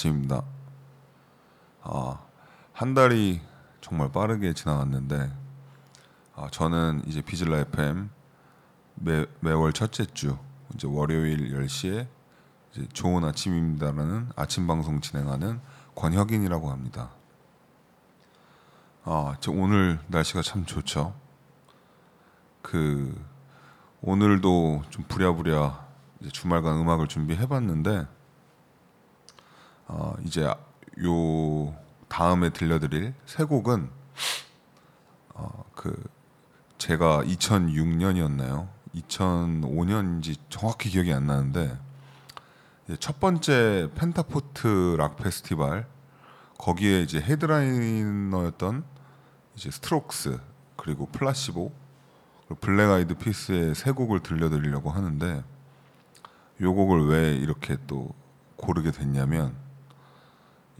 아침입니다. 아, 한 달이 정말 빠르게 지나갔는데 아, 저는 이제 비즐라 FM 매, 매월 첫째 주 이제 월요일 10시에 이제 좋은 아침입니다라는 아침 방송 진행하는 권혁인이라고 합니다. 아, 저 오늘 날씨가 참 좋죠. 그 오늘도 좀 부랴부랴 주말간 음악을 준비해봤는데 어, 이제 요 다음에 들려드릴 세 곡은 어, 그 제가 2006년이었나요? 2005년인지 정확히 기억이 안 나는데 첫 번째 펜타포트 락 페스티벌 거기에 이제 헤드라이너였던 이제 스트록스 그리고 플라시보 그리고 블랙 아이드 피스의 세 곡을 들려드리려고 하는데 요 곡을 왜 이렇게 또 고르게 됐냐면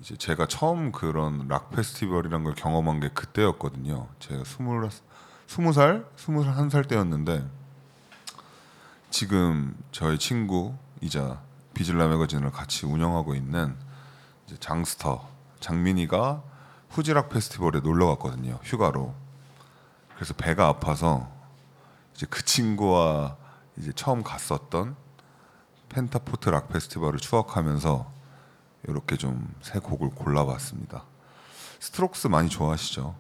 이제 제가 처음 그런 락 페스티벌이란 걸 경험한 게 그때였거든요. 제가 스물 스무 살, 스물 한 살 때였는데 지금 저희 친구이자 비즐라 매거진을 같이 운영하고 있는 장스터 장민이가 후지락 페스티벌에 놀러 갔거든요. 휴가로. 그래서 배가 아파서 이제 그 친구와 이제 처음 갔었던 펜타포트 락 페스티벌을 추억하면서 이렇게 좀새 곡을 골라봤습니다. 스트록스 많이 좋아하시죠?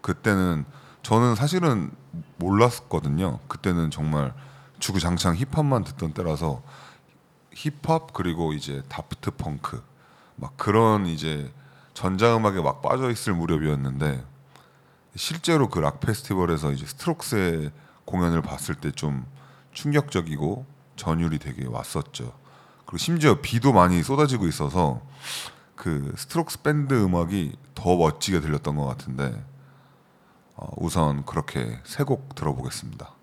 그때는 저는 사실은 몰랐거든요. 그때는 정말 주구장창 힙합만 듣던 때라서 힙합 그리고 이제 다프트 펑크 막 그런 이제 전자음악에 막 빠져 있을 무렵이었는데 실제로 그 락 페스티벌에서 이제 스트록스의 공연을 봤을 때 좀 충격적이고 전율이 되게 왔었죠. 그리고 심지어 비도 많이 쏟아지고 있어서 그 스트록스 밴드 음악이 더 멋지게 들렸던 것 같은데 어, 우선 그렇게 세 곡 들어보겠습니다.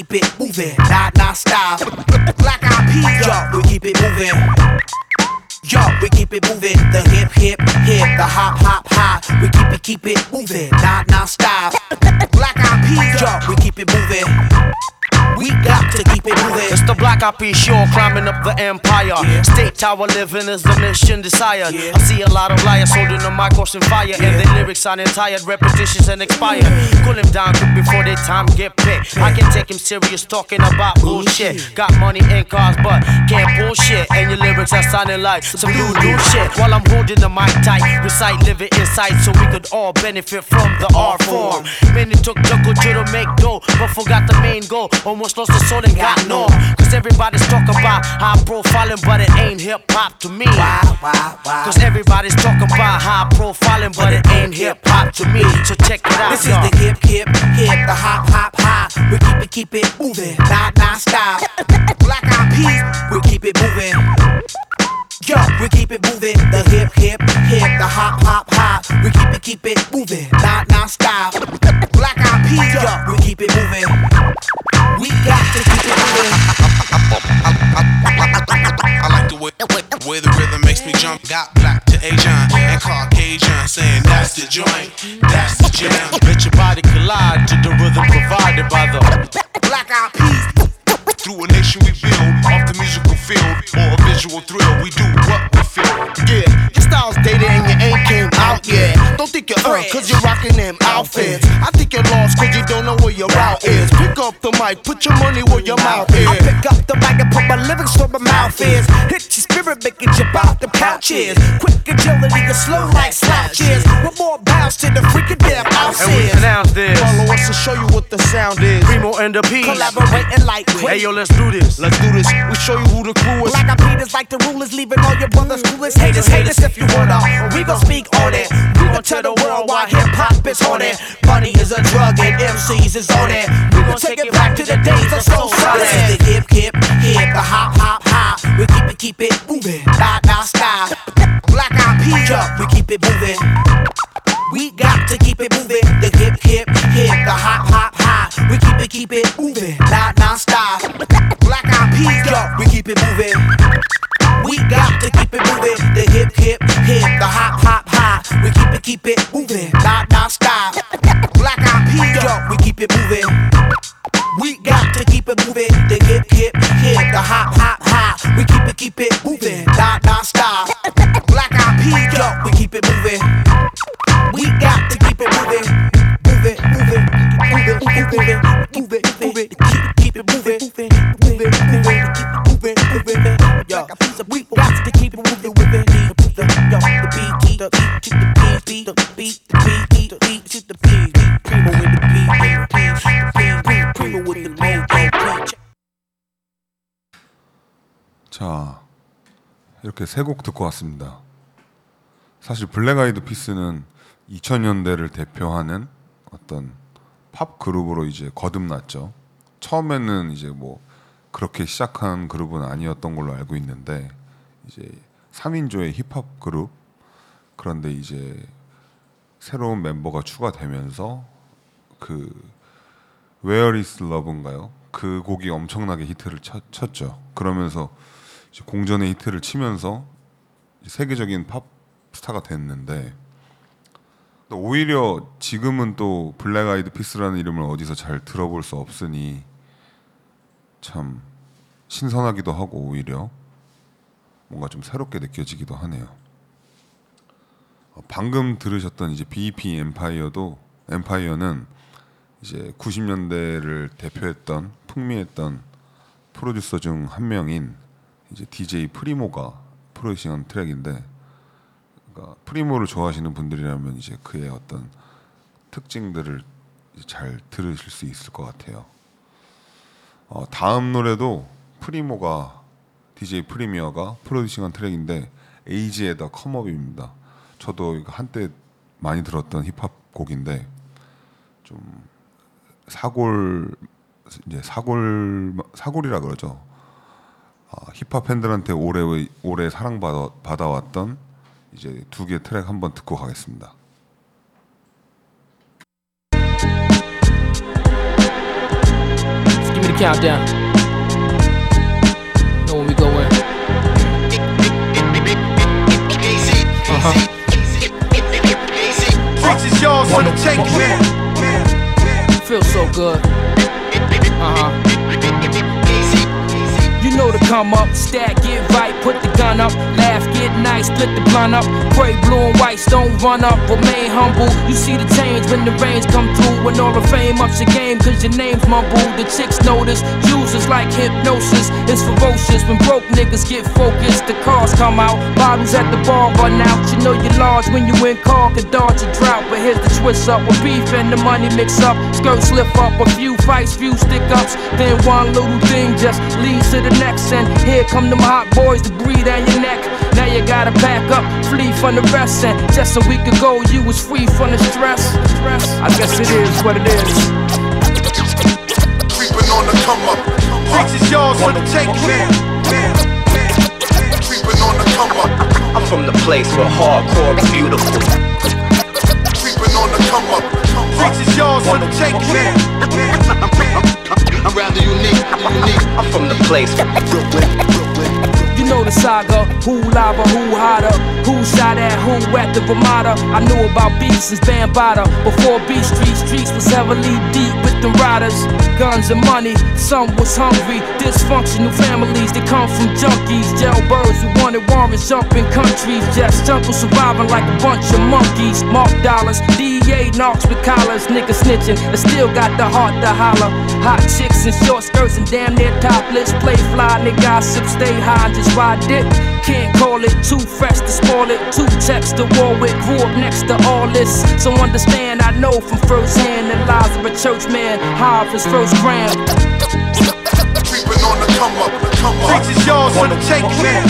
Keep it moving, not not stop. Black eyed peas, yo, we keep it moving. Yo, we keep it moving. The hip, hip, hip, the hop, hop, hop. We keep it, keep it moving. Not, not stop. Black eyed peas, yo, we keep it moving. We got It's the black eyed peas sure climbing up the empire. Yeah. State tower living is the mission desired. Yeah. I see a lot of liars holding the mic on fire, and their lyrics sounding tired, repetitions and expired. Cool him down quick before their time get picked. I can take him serious talking about bullshit. Got money and cars, but can't bullshit. And your lyrics are sounding like some new new shit. While I'm holding the mic tight, recite living insight so we could all benefit from the art form. Many took jungle to make dough, but forgot the main goal. Almost lost the soul and got no. Cause everybody's talking about high profiling, but it ain't hip hop to me. Why, why, why? Cause everybody's talking about high profiling, but it ain't hip hop to me. So check it out. This is the hip, hip, hip, the hop, hop, hop. We keep it, keep it moving, not, not stop. Black eyed peas, we keep it moving. Yo, we keep it moving. The hip, hip, hip, the hop, hop, hop. We keep it, keep it moving, not, not stop. Black eyed yo, we keep it moving. We got to keep it moving. I like the way, the way the rhythm makes me jump. Got black to Asian and Caucasian, saying that's the joint, that's the jam. Let your body collide to the rhythm provided by the. Black eyed peas, Through a nation we build, off the musical field or a visual thrill, we do what we feel. Yeah, your style's dated and you ain't came out yet. Don't think you're uh, cause you're rocking them outfits. I think you're lost cause you don't know where your route is. Pick up the mic, put your money where your mouth is. I pick up the mic and put my lyrics where my mouth is. Hit your spirit, make it jump out the couches. Quick agility, and slow like slouches. With more bounce to the freaking damn And we announce this. Follow us to show you what the sound is. Primo and the P. Collaborating like Hey yo, let's do this. Let's do this. We show you who the crew is. Black eyed Peters like the rulers, leaving all your brothers clueless. Haters, haters if you wanna. We gon' speak on it. We gon' tell the world why hip hop is on it. Money is a drug and MCs is on it. We gon' take it back to the days of soul solid. This is the hip, hip, hip, the hop, hop, keep it, moving. Not, not stop. Black eyed peas, we keep it moving. We got to keep it moving. The hip, hip, hip, the hop, 이렇게 세 곡 듣고 왔습니다. 사실 블랙 아이드 피스는 2000년대를 대표하는 어떤 팝 그룹으로 이제 거듭났죠. 처음에는 이제 뭐 그렇게 시작한 그룹은 아니었던 걸로 알고 있는데 이제 3인조의 힙합 그룹 그런데 이제 새로운 멤버가 추가되면서 그 Where is Love인가요? 그 곡이 엄청나게 히트를 쳤, 쳤죠. 그러면서 공전의 히트를 치면서 세계적인 팝 스타가 됐는데 또 오히려 지금은 또 블랙 아이드 피스라는 이름을 어디서 잘 들어볼 수 없으니 참 신선하기도 하고 오히려 뭔가 좀 새롭게 느껴지기도 하네요. 어, 방금 들으셨던 이제 BEP 엠파이어도 엠파이어는 이제 90년대를 대표했던 풍미했던 프로듀서 중 한 명인 이제 DJ 프리모가 프로듀싱한 트랙인데 그러니까 프리모를 좋아하시는 분들이라면 이제 그의 어떤 특징들을 잘 들으실 수 있을 것 같아요. 어, 다음 노래도 프리모가 DJ 프리미어가 프로듀싱한 트랙인데 에이지의 더 컴업입니다. 저도 한때 많이 들었던 힙합 곡인데 좀 사골 이제 사골 사골이라 그러죠. 아, 힙합 팬들한테 오래 오래 사랑받아 받아왔던 이제 두 개 트랙 한번 듣고 가겠습니다. Just give me the countdown. Know when we go in. Uh-huh. Bitches yours for the taking, man. Feels so good. Uh-huh. You know to come up, stack, get right, put the gun up, laugh, get nice, split the blunt up, pray blue and whites don't run up, remain humble. You see the change when the rains come through, when all the fame ups your game, cause your name's mumbled. The chicks notice, users like hypnosis, it's ferocious when broke niggas get focused. The cars come out, bottles at the bar run out. You know you're large when you in car, could dodge a drought, but here's the twist up. With beef and the money mix up, skirts slip up, a few fights, few stick ups, then one little thing just leads to the next, and here come them hot boys to breathe down your neck. Now you gotta pack up, flee from the rest, and just a week ago you was free from the stress. stress. I guess it is what it is. Creeping on the come up. Bitches yours for the taking, man. Creeping on the come up. I'm from the place where hardcore is beautiful. Up. Bitches yours for the taking, man. I'm rather unique, unique. I'm from the place where You know the saga, who lava, who hotter, who shot at who at the Ramada. I knew about beats since Bambaataa. Before Beat Street, streets was heavily deep with the riders. Guns and money, some was hungry. Dysfunctional families, they come from junkies. Jailbirds who wanted warrants, jumping countries. Just jungle surviving like a bunch of monkeys. Mark dollars, DEA knocks with collars. Niggas snitching, I still got the heart to holler. Hot chicks in short skirts and damn near topless. Play fly, nigga, gossip, stay high, and just ride dick. Can't call it too fresh to spoil it. Two texts to war with, grew up next to all this. So understand, I know from first hand the lives of a church man. High off his first gram. Creeping on the come up, come up. Bitches yours for the taking, man.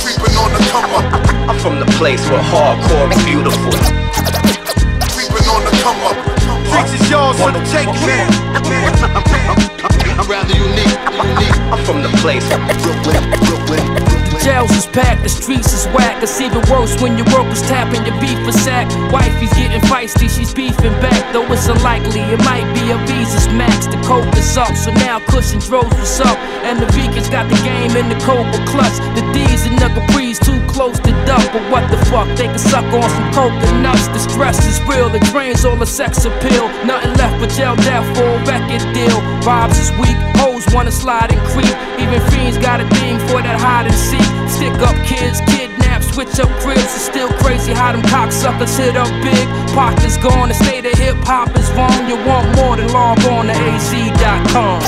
Creeping on the come up, I'm from the place where hardcore is beautiful. creeping on the come up. Bitches yours for the taking, man. I'm rather unique, unique. I'm from the place where The jails is packed, the streets is whack. It's even worse when your workers tapping your beef for sack. Wifey's getting feisty, she's beefing back. Though it's unlikely, it might be a Visa's max. The coke is up, so now Cushion Droves what's up. And the vegans got the game in the Cobra clutch. The D's and the Capri's too close to duck. But what the fuck, they can suck on some coconuts. The nuts. The stress is real, it drains all the sex appeal. Nothing left but jail death for a record deal. Vibes is weak, hoes wanna slide and creep. Even fiends got a thing for that hide and seek. Stick up kids, kidnap, switch up cribs. It's still crazy how them cocksuckers hit up big. Pockets gone, the state of hip hop is wrong. You want more than log on to az.com.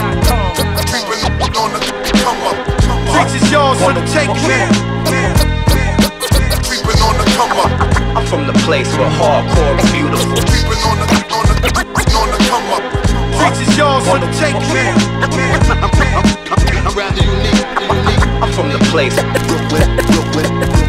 Creeping on the come up, Bitches yours for the taking, man. On the come up, I'm from the place where hardcore is beautiful. Bitches yours for the man. I'm rather unique. I'm from the place You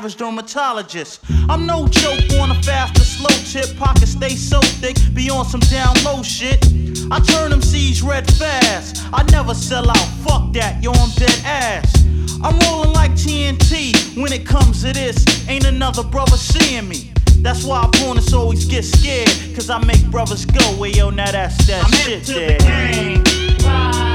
average dermatologist. I'm no joke on a fast or slow tip. Pockets stay so thick, be on some down low shit. I turn them C's red fast. I never sell out. Fuck that, yo, I'm dead ass. I'm rolling like TNT when it comes to this. Ain't another brother seeing me. That's why opponents always get scared. Cause I make brothers go, well, yo, now that's that I'm shit there.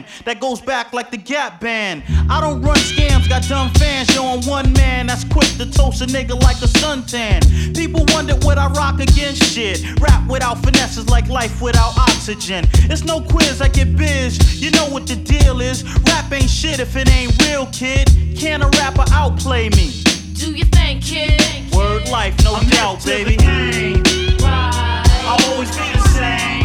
Man. That goes back like the Gap Band. I don't run scams, got dumb fans. Yo, I'm one man that's quick to toast a nigga like a suntan. People wonder what I rock against shit. Rap without finesses like life without oxygen. It's no quiz, I get biz. You know what the deal is. Rap ain't shit if it ain't real, kid. Can a rapper outplay me? Do you think, kid? Word life, no I'm doubt, baby. game. I'll always be the same.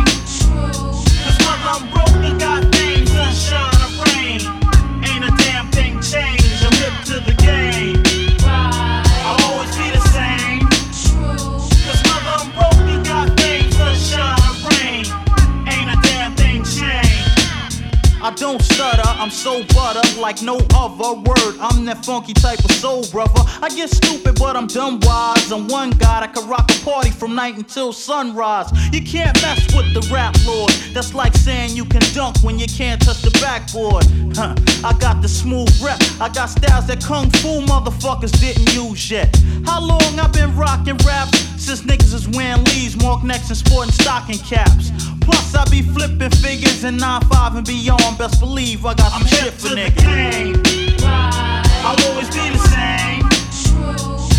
Don't stutter, I'm so butter like no other word. I'm that funky type of soul brother. I get stupid, but I'm dumb wise. I'm one god, I can rock a party from night until sunrise. You can't mess with the rap lord. That's like saying you can dunk when you can't touch the backboard. Huh. I got the smooth rep, I got styles that kung fu motherfuckers didn't use yet. How long I been rocking rap? Since niggas is wearing leaves, mark necks, and sporting stocking caps. Plus, I be flipping figures and 9-5 and beyond. Best believe I got I'm hip to the game. I'll always be the same.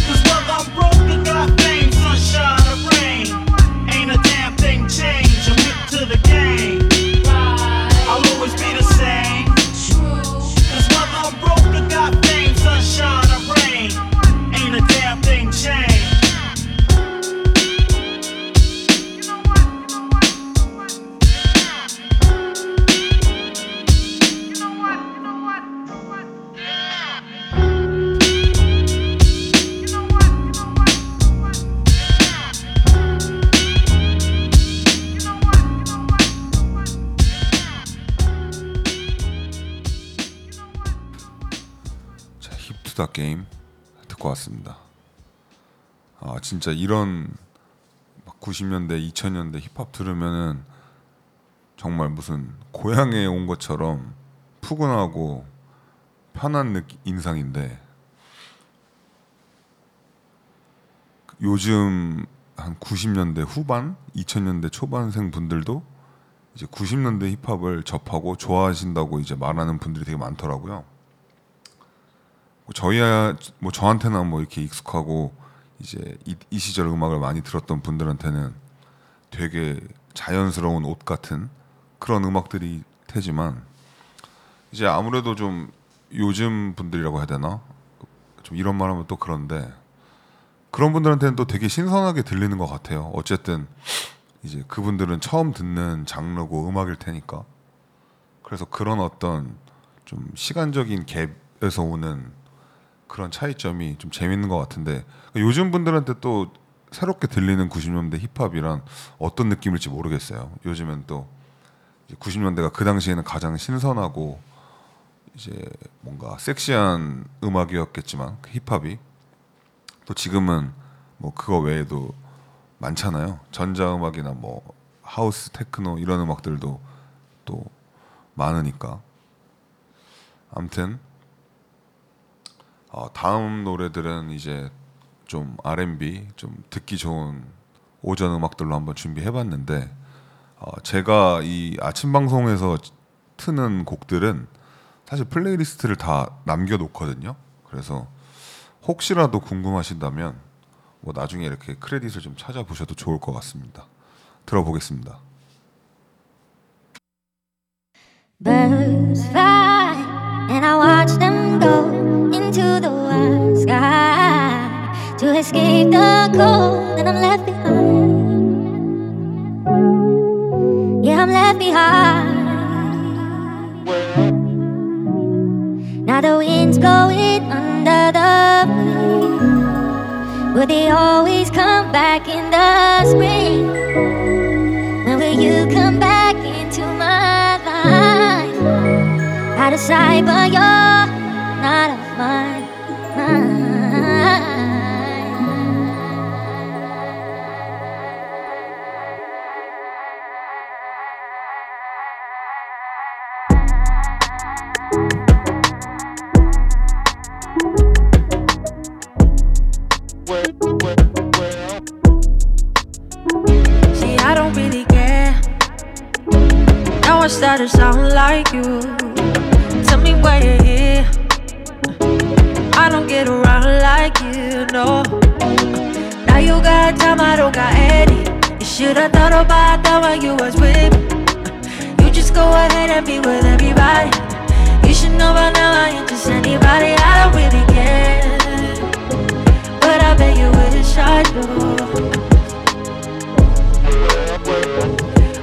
Cause whether I'm broke or got 자, 힙투다 게임 듣고 왔습니다. 아 진짜 이런 막 90년대, 2000년대 힙합 들으면은 정말 무슨 고향에 온 것처럼 푸근하고 편한 느낌, 인상인데 요즘 한 90년대 후반, 2000년대 초반생 분들도 이제 90년대 힙합을 접하고 좋아하신다고 이제 말하는 분들이 되게 많더라고요. 뭐 저희야 뭐 저한테는 뭐 이렇게 익숙하고 이제 이, 이 시절 음악을 많이 들었던 분들한테는 되게 자연스러운 옷 같은 그런 음악들이 테지만 이제 아무래도 좀 요즘 분들이라고 해야 되나 좀 이런 말하면 또 그런데 그런 분들한테는 또 되게 신선하게 들리는 것 같아요. 어쨌든 이제 그분들은 처음 듣는 장르고 음악일 테니까 그래서 그런 어떤 좀 시간적인 갭에서 오는 그런 차이점이 좀 재밌는 것 같은데 요즘 분들한테 또 새롭게 들리는 90년대 힙합이란 어떤 느낌일지 모르겠어요. 요즘엔 또 90년대가 그 당시에는 가장 신선하고 이제 뭔가 섹시한 음악이었겠지만 그 힙합이 또 지금은 뭐 그거 외에도 많잖아요. 전자 음악이나 뭐 하우스 테크노 이런 음악들도 또 많으니까. 아무튼 어, 다음 노래들은 이제 좀 R&B 좀 듣기 좋은 오전 음악들로 한번 준비해봤는데 어, 제가 이 아침 방송에서 트는 곡들은 사실 플레이리스트를 다 남겨놓거든요. 그래서 혹시라도 궁금하신다면 뭐 나중에 이렇게 크레딧을 좀 찾아보셔도 좋을 것 같습니다. 들어보겠습니다. Birds fly, and I watch them go escape the cold, and I'm left behind. Yeah, I'm left behind. Now the wind's blowing under the blue. Will they always come back in the spring? When will you come back into my life? Out of sight, but you're not I to sound like you. Tell me why you're here. I don't get around like you, no. Now you got time, I don't got any. You should've thought about that when you was with me. You just go ahead and be with everybody. You should know by now I ain't just anybody. I don't really care. But I bet you wish I do.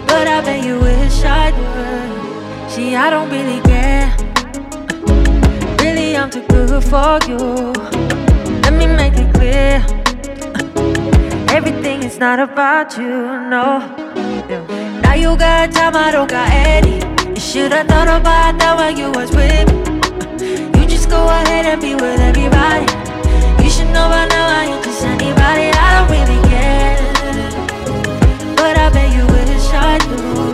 But I bet you wish I would. See, I don't really care. Really, I'm too good for you. Let me make it clear. Everything is not about you, no. Now you got time, I don't got any. You should've thought about that when you was with me. You just go ahead and be with everybody. You should know by now I ain't just anybody. I don't really care. But I bet you wish I do.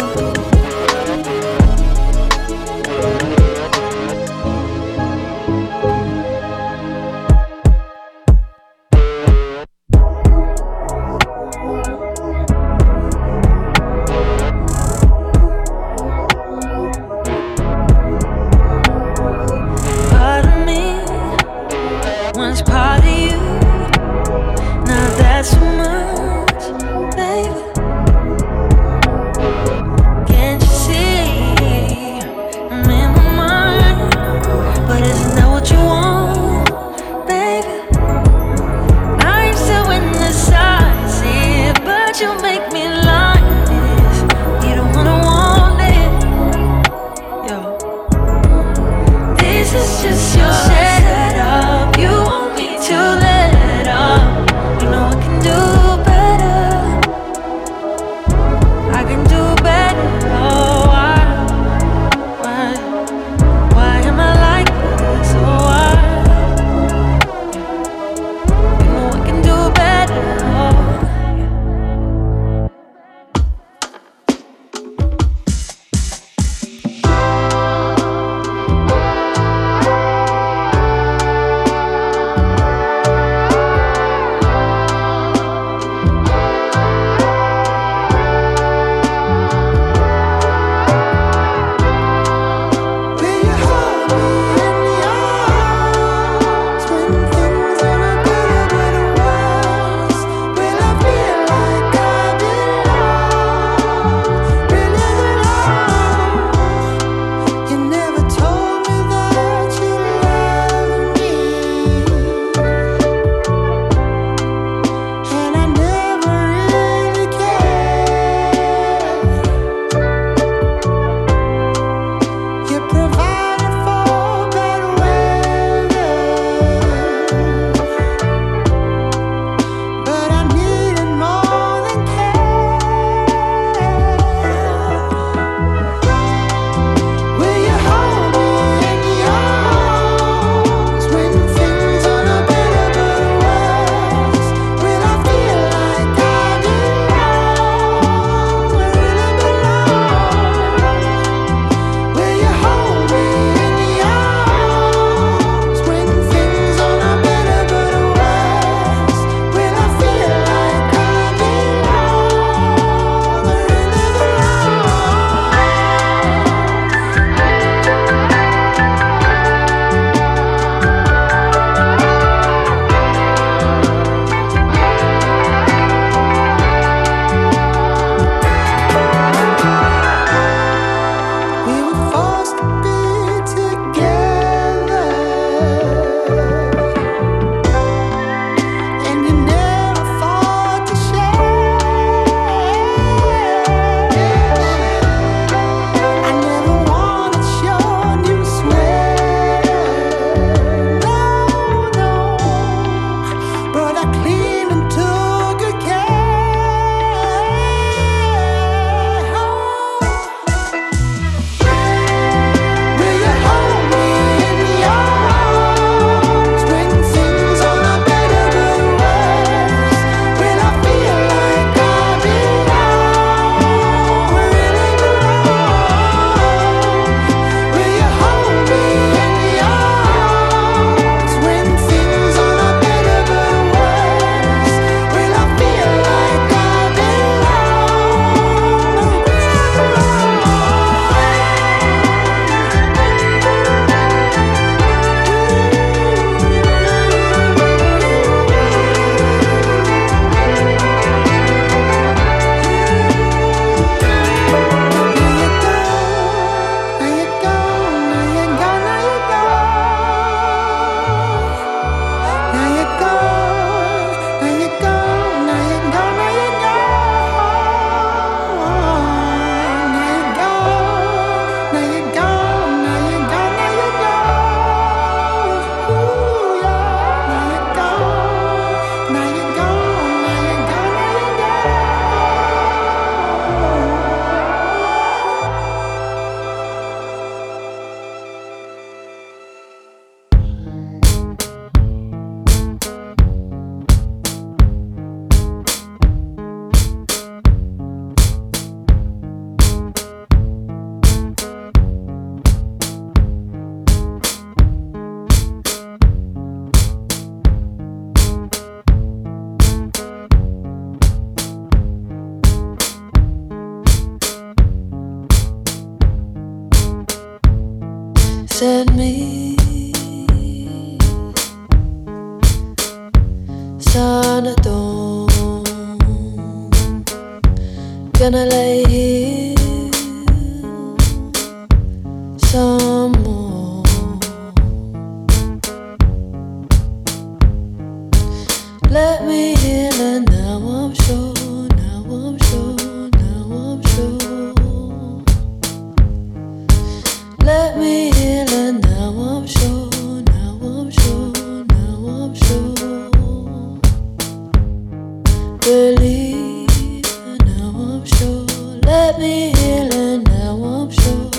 And now I'm sure,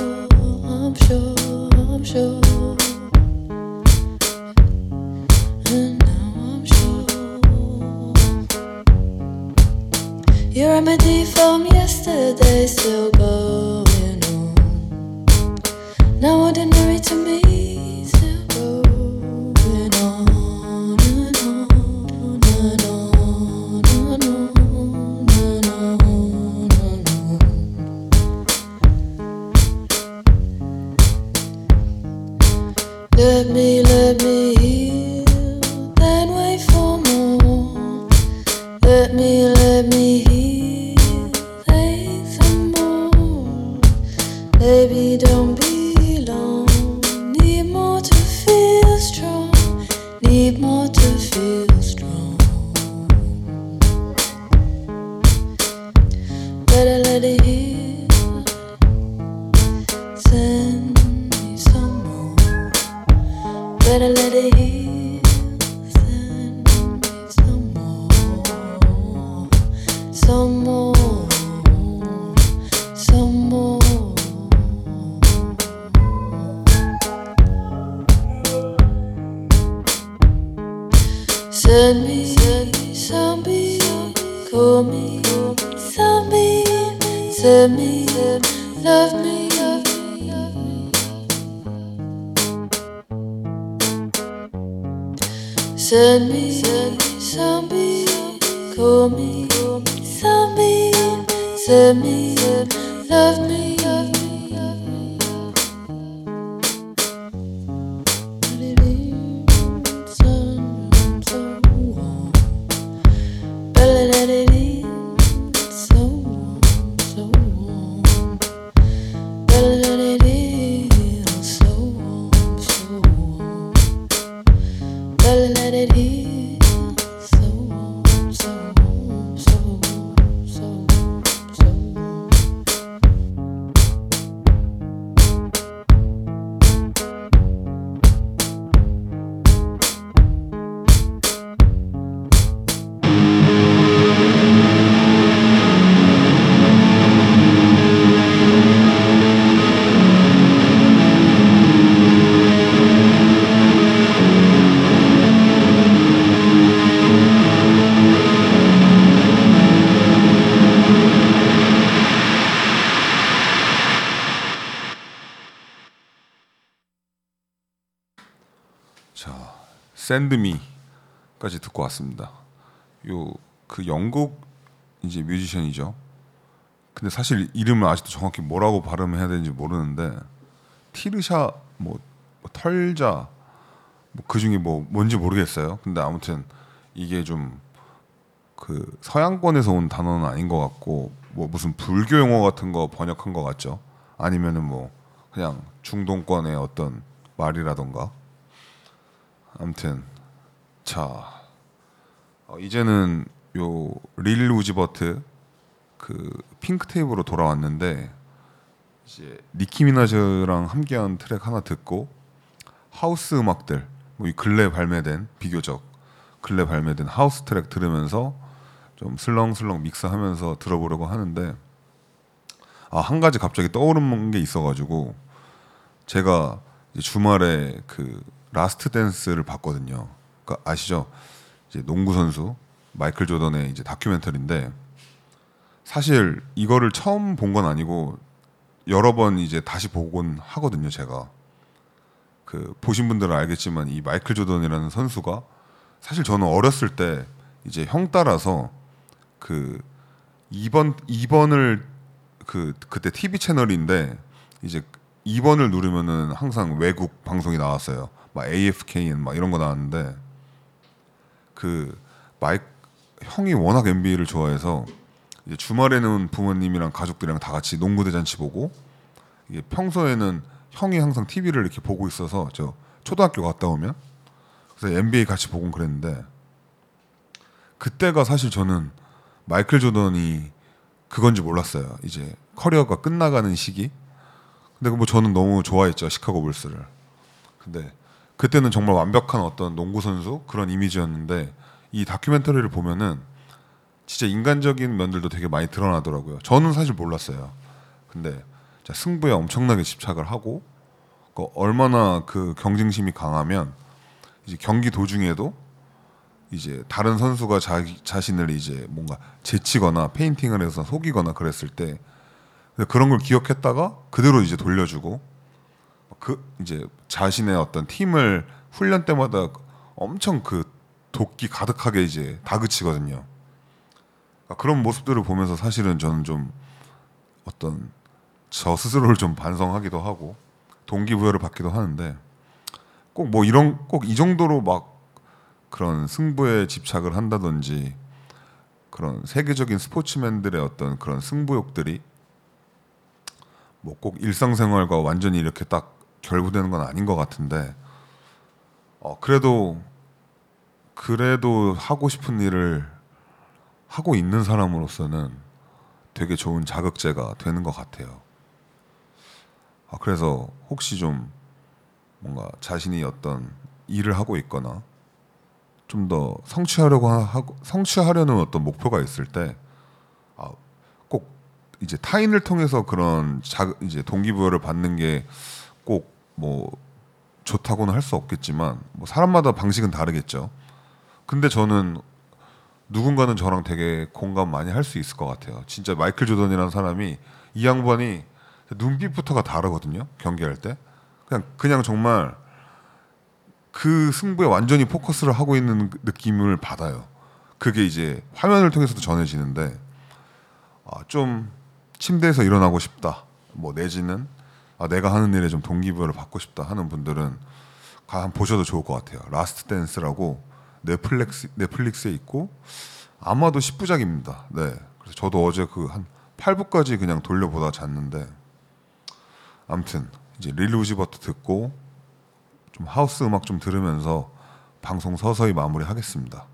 I'm sure, I'm sure. And now I'm sure. Your remedy from yesterday still 샌드미까지 듣고 왔습니다. 요 그 영국 이제 뮤지션이죠. 근데 사실 이름을 아직도 정확히 뭐라고 발음해야 되는지 모르는데 티르샤 뭐, 뭐 털자 뭐 그 중에 뭐 뭔지 모르겠어요. 근데 아무튼 이게 좀 그 서양권에서 온 단어는 아닌 것 같고 뭐 무슨 불교 용어 같은 거 번역한 것 같죠. 아니면은 뭐 그냥 중동권의 어떤 말이라던가 아무튼 자 어, 이제는 요 릴 우지버트 그 핑크 테이프로 돌아왔는데 이제 니키 미나즈랑 함께한 트랙 하나 듣고 하우스 음악들 뭐 이 근래 발매된 비교적 근래 발매된 하우스 트랙 들으면서 좀 슬렁슬렁 믹스하면서 들어보려고 하는데 아 한 가지 갑자기 떠오르는 게 있어가지고 제가 주말에 그 라스트 댄스를 봤거든요. 그러니까 아시죠? 이제 농구 선수 마이클 조던의 이제 다큐멘터리인데 사실 이거를 처음 본 건 아니고 여러 번 이제 다시 보곤 하거든요. 제가 그 보신 분들은 알겠지만 이 마이클 조던이라는 선수가 사실 저는 어렸을 때 이제 형 따라서 그 2번 2번을 그 그때 TV 채널인데 이제 2번을 누르면은 항상 외국 방송이 나왔어요. 막 AFKN 막 이런 거 나왔는데 그 마이 형이 워낙 NBA를 좋아해서 이제 주말에는 부모님이랑 가족들이랑 다 같이 농구 대잔치 보고 이게 평소에는 형이 항상 TV를 이렇게 보고 있어서 저 초등학교 갔다 오면 그래서 NBA 같이 보곤 그랬는데 그때가 사실 저는 마이클 조던이 그건지 몰랐어요. 이제 커리어가 끝나가는 시기. 근데 뭐 저는 너무 좋아했죠 시카고 불스를. 근데 그때는 정말 완벽한 어떤 농구 선수 그런 이미지였는데 이 다큐멘터리를 보면은 진짜 인간적인 면들도 되게 많이 드러나더라고요. 저는 사실 몰랐어요. 근데 승부에 엄청나게 집착을 하고 그 얼마나 그 경쟁심이 강하면 이제 경기 도중에도 이제 다른 선수가 자기 자신을 이제 뭔가 제치거나 페인팅을 해서 속이거나 그랬을 때 그런 걸 기억했다가 그대로 이제 돌려주고 그 이제 자신의 어떤 팀을 훈련 때마다 엄청 그 도끼 가득하게 이제 다그치거든요. 그러니까 그런 모습들을 보면서 사실은 저는 좀 어떤 저 스스로를 좀 반성하기도 하고 동기부여를 받기도 하는데 꼭 뭐 이런 꼭 이 정도로 막 그런 승부에 집착을 한다든지 그런 세계적인 스포츠맨들의 어떤 그런 승부욕들이 뭐 꼭 일상생활과 완전히 이렇게 딱 결부되는 건 아닌 것 같은데 어 그래도 그래도 하고 싶은 일을 하고 있는 사람으로서는 되게 좋은 자극제가 되는 것 같아요. 아, 그래서 혹시 좀 뭔가 자신이 어떤 일을 하고 있거나 좀 더 성취하려고 하- 하고 성취하려는 어떤 목표가 있을 때 아, 꼭 이제 타인을 통해서 그런 자, 이제 동기부여를 받는 게 꼭 뭐 좋다고는 할 수 없겠지만 뭐 사람마다 방식은 다르겠죠. 근데 저는 누군가는 저랑 되게 공감 많이 할 수 있을 것 같아요. 진짜 마이클 조던이라는 사람이 이 양반이 눈빛부터가 다르거든요. 경기할 때 그냥 그냥 정말 그 승부에 완전히 포커스를 하고 있는 그 느낌을 받아요. 그게 이제 화면을 통해서도 전해지는데 아, 좀 침대에서 일어나고 싶다. 뭐 내지는 아, 내가 하는 일에 좀 동기부여를 받고 싶다 하는 분들은 가 한번 보셔도 좋을 것 같아요. 라스트 댄스라고 넷플릭스 넷플릭스에 있고 아마도 10부작입니다. 네. 그래서 저도 어제 그 한 8부까지 그냥 돌려보다 잤는데 아무튼 이제 릴 우지버트 듣고 좀 하우스 음악 좀 들으면서 방송 서서히 마무리하겠습니다.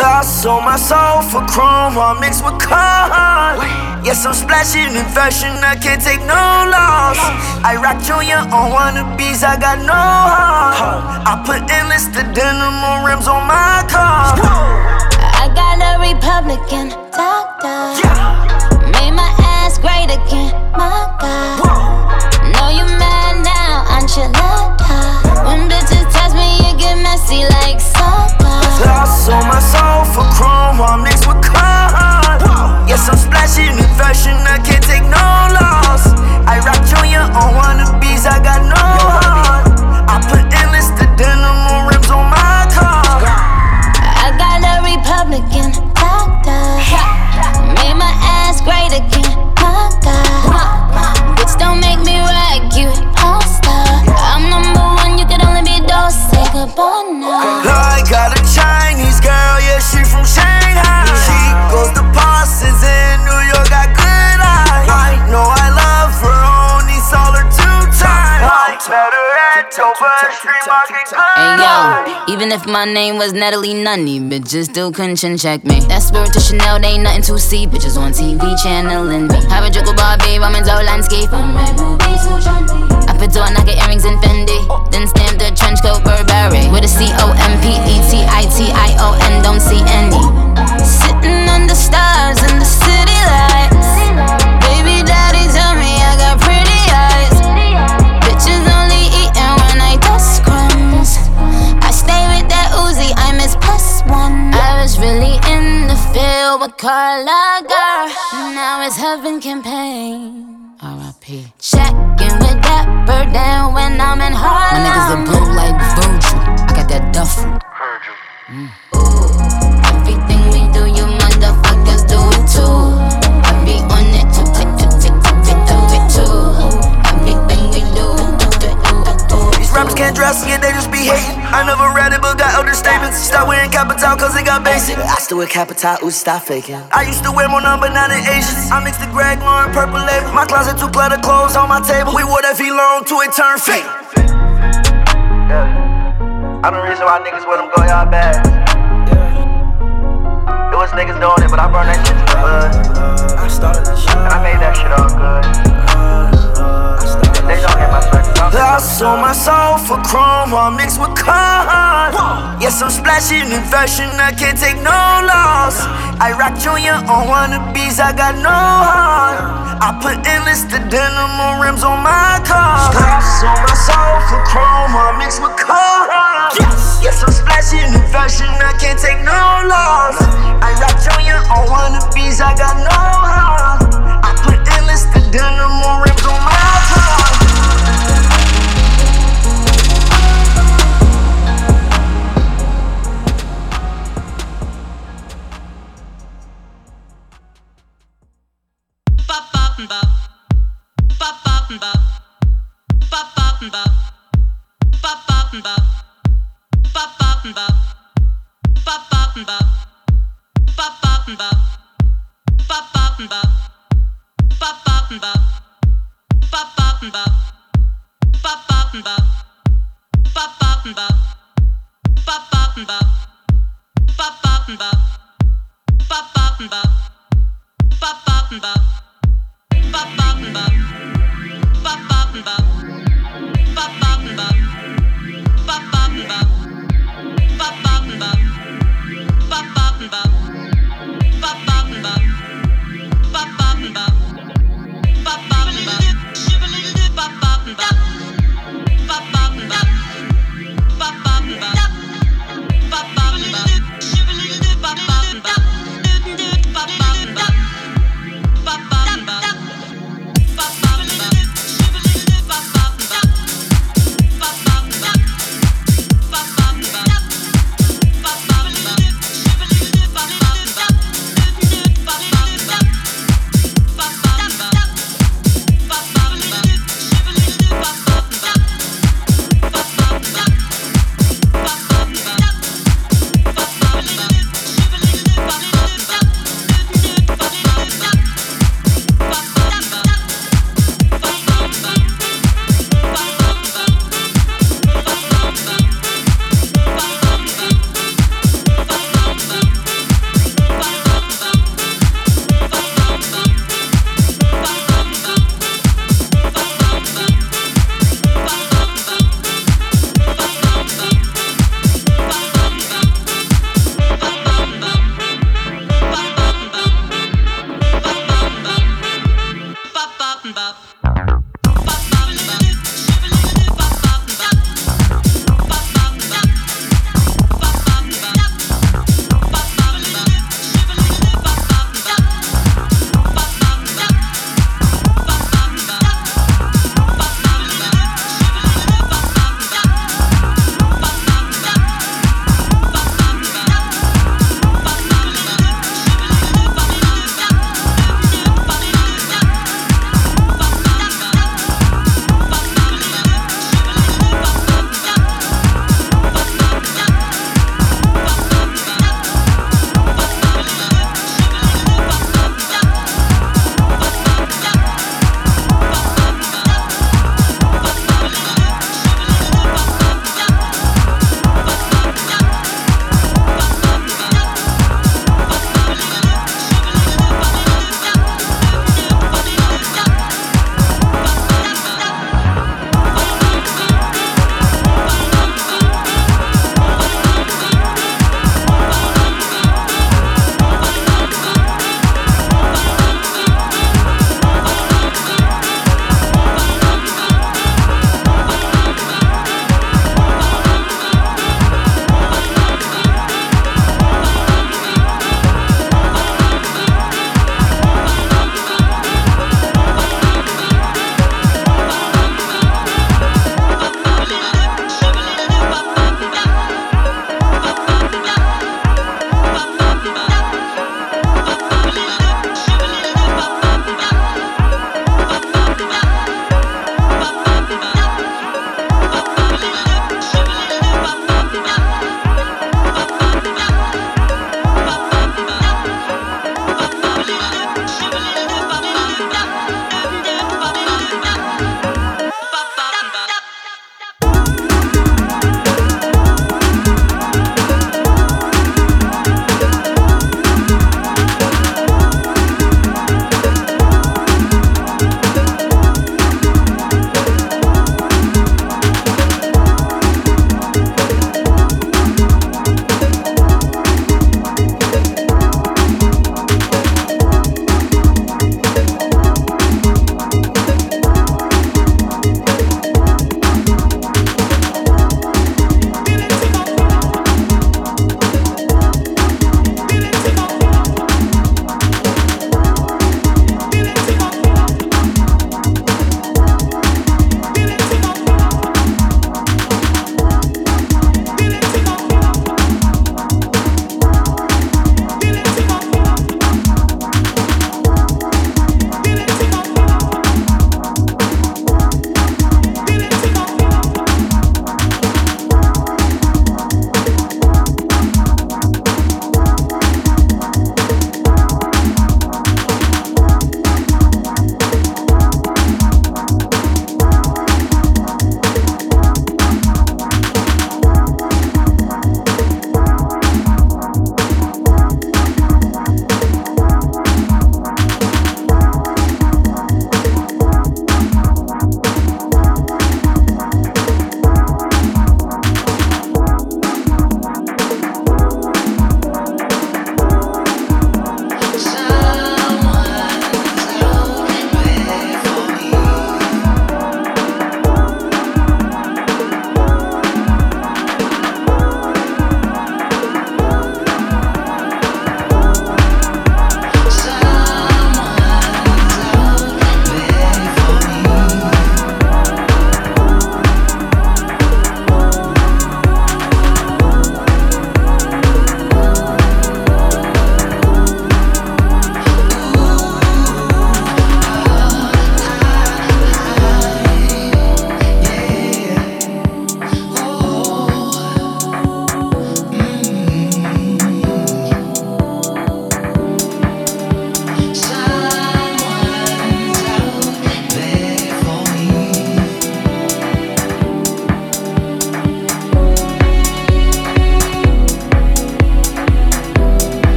I sold my soul for chrome while mixed with corn. Yes, I'm splashing in fashion, I can't take no loss. I rock Junya Watanabe, I got no heart. I put endless the denim on rims on my car. I got a Republican doctor. Made my ass great again, my God. Know you mad now, enchilada. When bitches touch me, it get messy like I sold my soul for chrome while mixed with corn. Yes, I'm splashing in fashion, I can't take no loss. I rock Junior on wannabes, I got no heart. I put endless the denim on rims on my car. I got a Republican doctor. Made my ass great again, her at Dover Street Market. Hey yo, even if my name was Natalie Nunny, bitches still couldn't chin check me. That spirit to Chanel, they ain't nothing to see. Bitches on TV channeling me. Have a drink with Barbie, I'm in landscape. I'm red movies, I put door knocker earrings in Fendi. Then stamp the trench coat Burberry. With a C O M P E T I T I O N, don't see any. Sitting under stars in the city lights. With I miss plus one. I was really in the field with Carla girl. Now it's heaven campaign. R.I.P. Checking with that bird down when I'm in Harlem. My niggas are blue like Virgil. I got that duffel. Mm. Everything we do, you motherfuckers do it too. Rappers can't dress it, they just be hating. I never read it, but got other statements. Start wearing Kapital, cause it got basic. I still wear Kapital, ooh, stop faking. I used to wear more number, now they Asians. I mixed the Greg Lauren purple label. My closet too cluttered, clothes on my table. We wore that V long to it turn fake. Yeah. I'm the reason why niggas with them go y'all bad. It was niggas doing it, but I burned that shit to the hood. And I made that soul for chrome while mixed with con. Yes, I'm splashing in fashion, I can't take no loss. I rock Junya Watanabe, I got no heart. I put endless the denim on rims on my car. I sold my soul for chrome while mixed with con. Yes, I'm splashing in fashion, I can't take no loss. I rock Junya Watanabe, I got no heart. I put endless the denim on rims Bop, bop, bop. Bop, bop, Bye.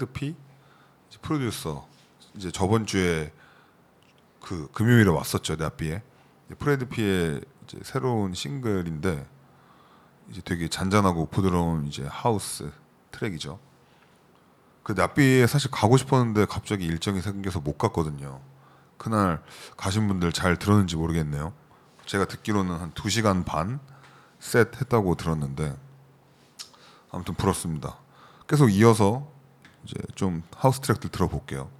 이제 프레드 피 이제 프로듀서 이제 저번 주에 그 금요일에 왔었죠 나비에 프레드 피의 새로운 싱글인데 이제 되게 잔잔하고 부드러운 이제 하우스 트랙이죠. 그 나비에 사실 가고 싶었는데 갑자기 일정이 생겨서 못 갔거든요. 그날 가신 분들 잘 들었는지 모르겠네요. 제가 듣기로는 한 2시간 반 셋 했다고 들었는데 아무튼 부럽습니다. 계속 이어서 이제 좀 하우스 트랙들 들어볼게요.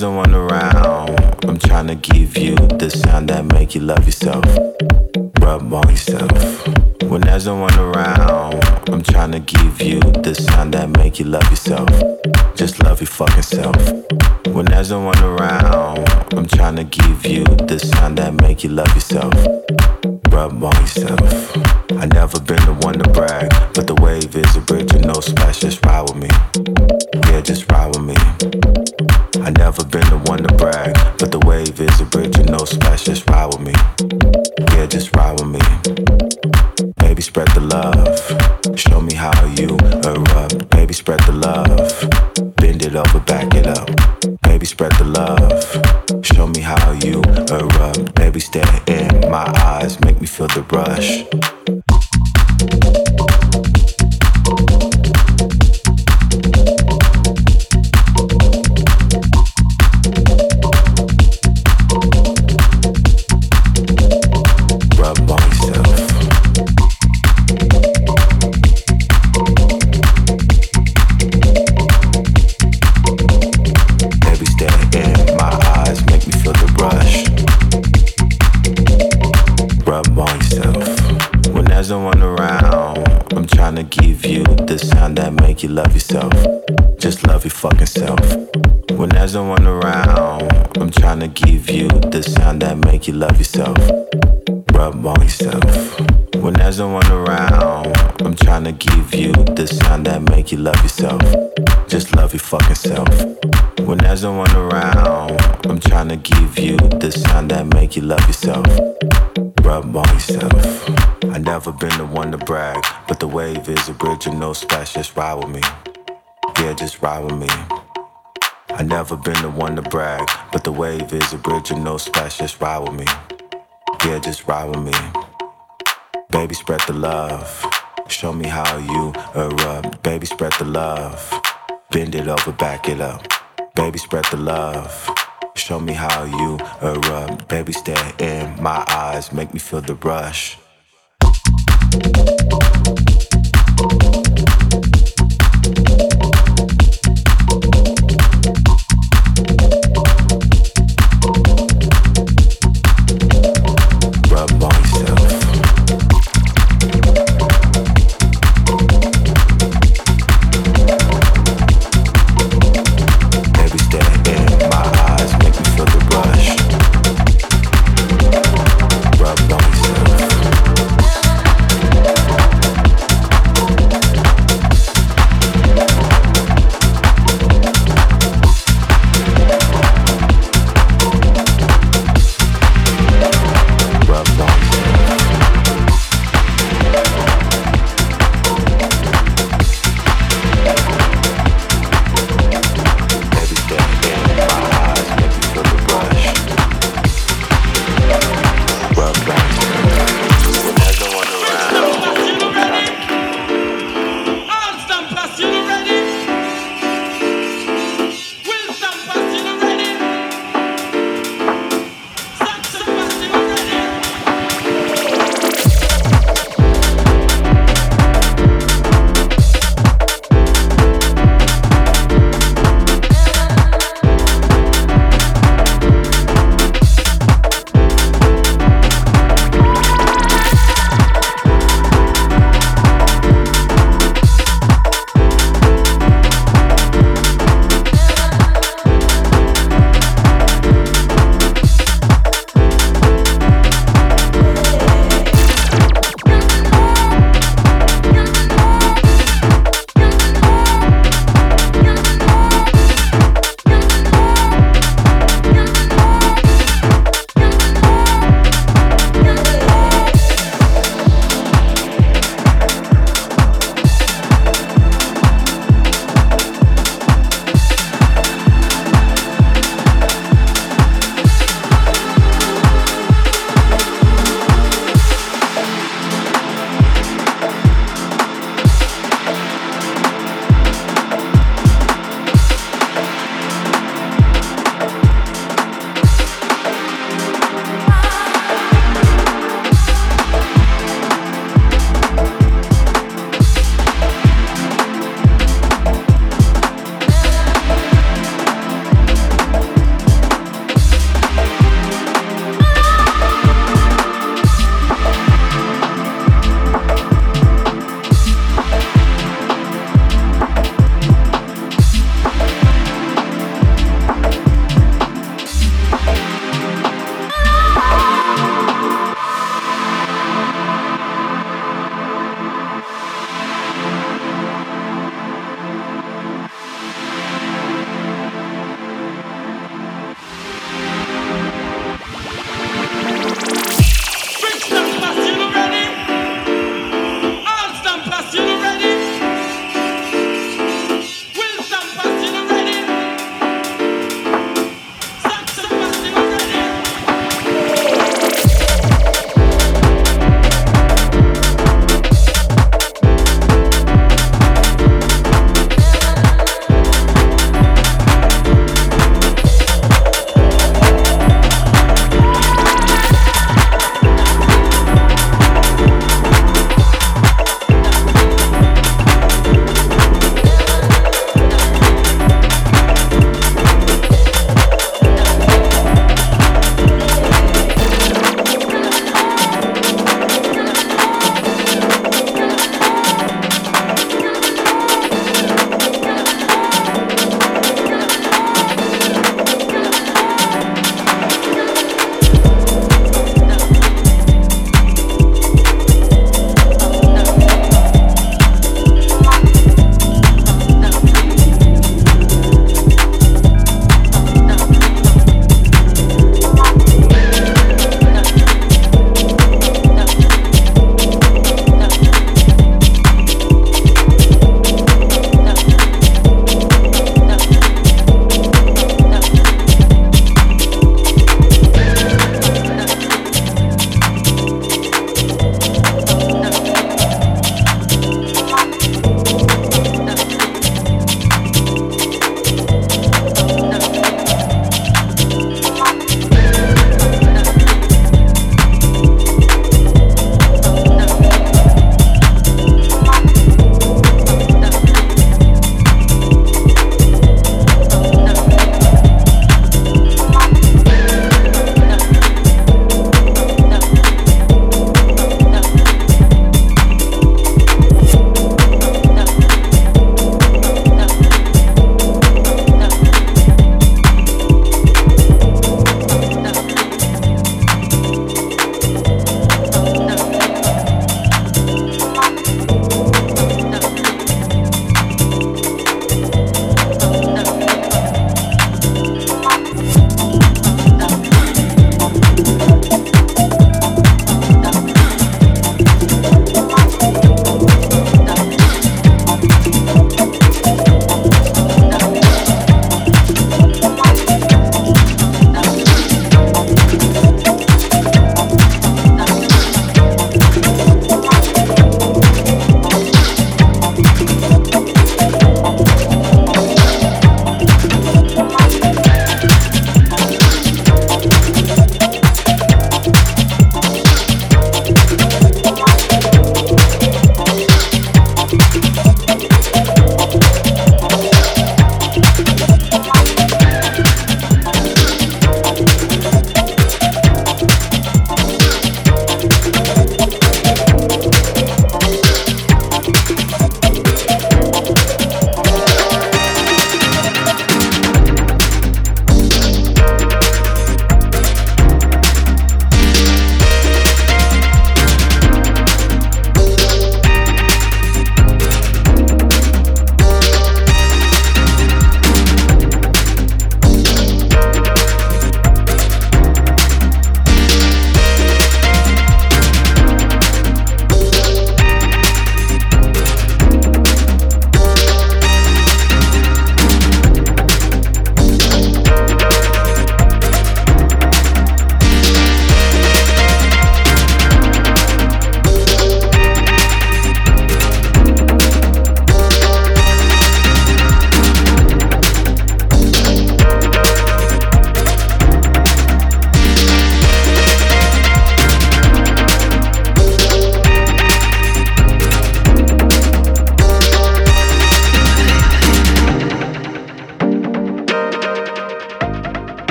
There's no one around, I'm trying to give you the sound that make you love yourself. Rub on yourself. When there's no one around, I'm trying to give you the sound that make you love yourself. Just love your fucking self. When there's no one around, I'm trying to give you the sound that make you love yourself. Make you love yourself. Rub on yourself. I never been the one to brag, but the wave is a bridge with no splash. Just ride with me. Yeah, just ride with me. I never been the one to brag, but the wave is a bridge with no splash. Just ride with me. Yeah, just ride with me. Baby, spread the love. Show me how you erupt. Baby, spread the love. Bend it over, back it up. Baby, spread the love. Show me how you erupt. Baby, stare in my eyes. Make me feel the rush.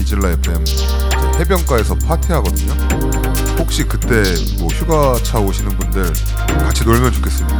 비즐라 FM 해변가에서 파티하거든요. 혹시 그때 뭐 휴가차 오시는 분들 같이 놀면 좋겠습니다.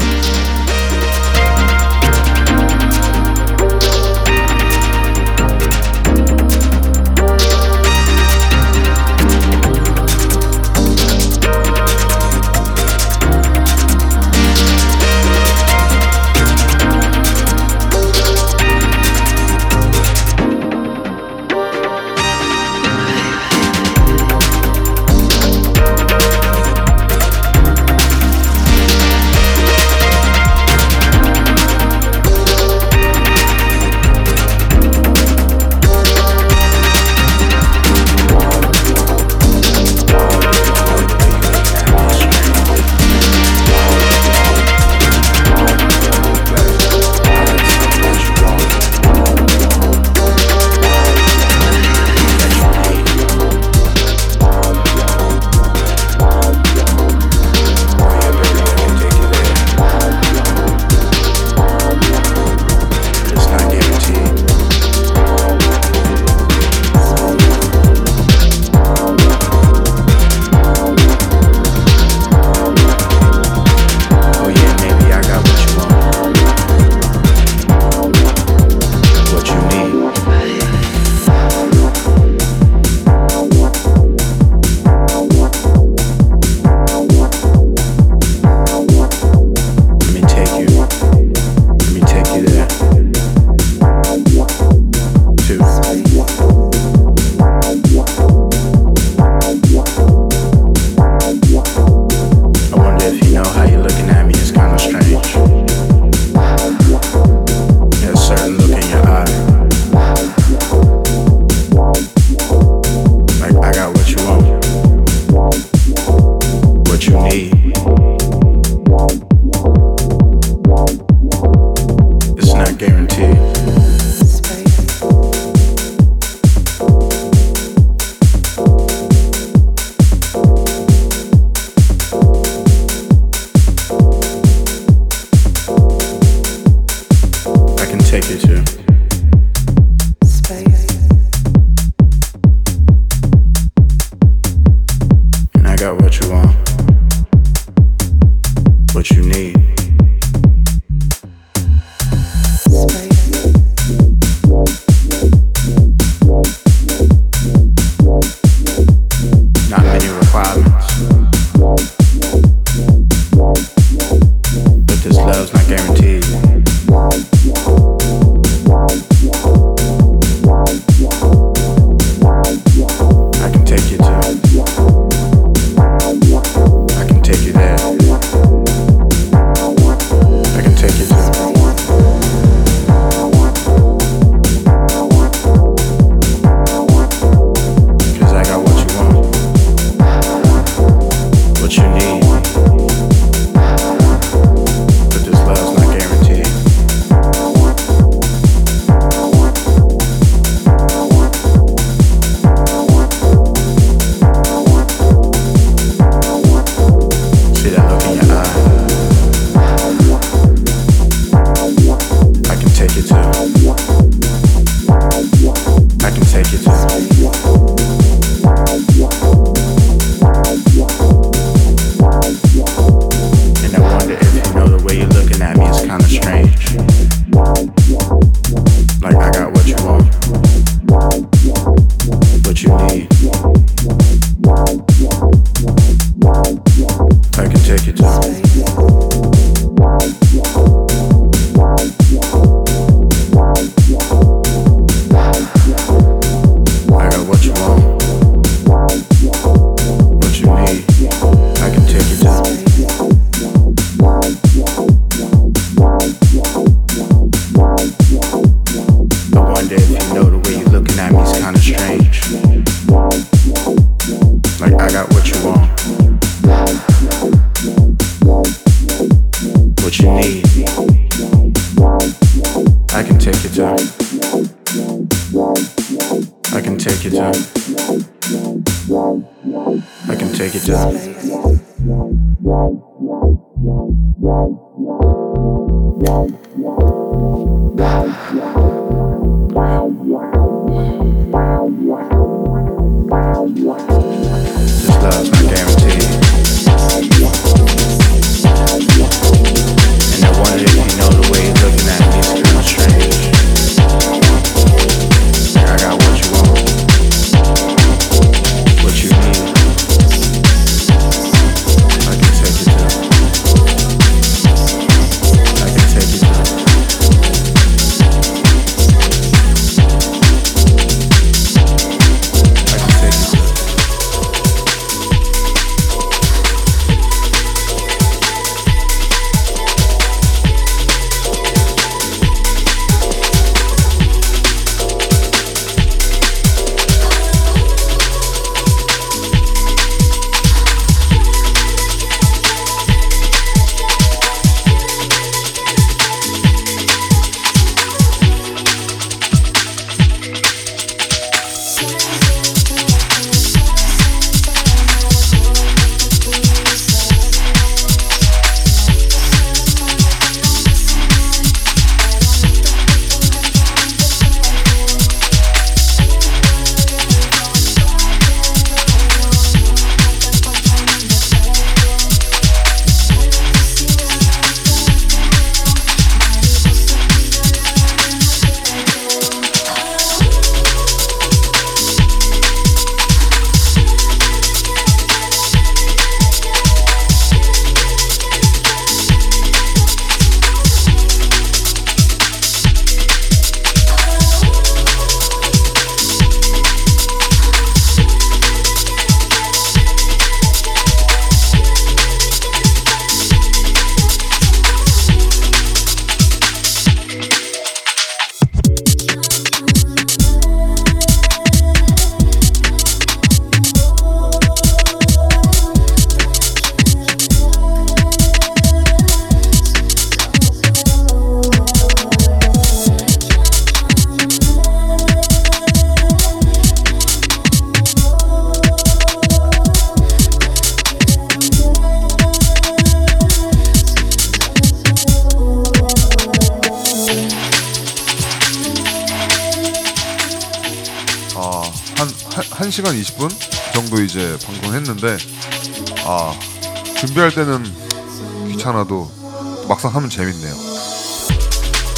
재밌네요.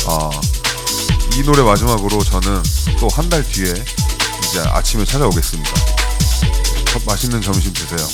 아, 이 노래 마지막으로 저는 또 한 달 뒤에 이제 아침에 찾아오겠습니다. 맛있는 점심 드세요.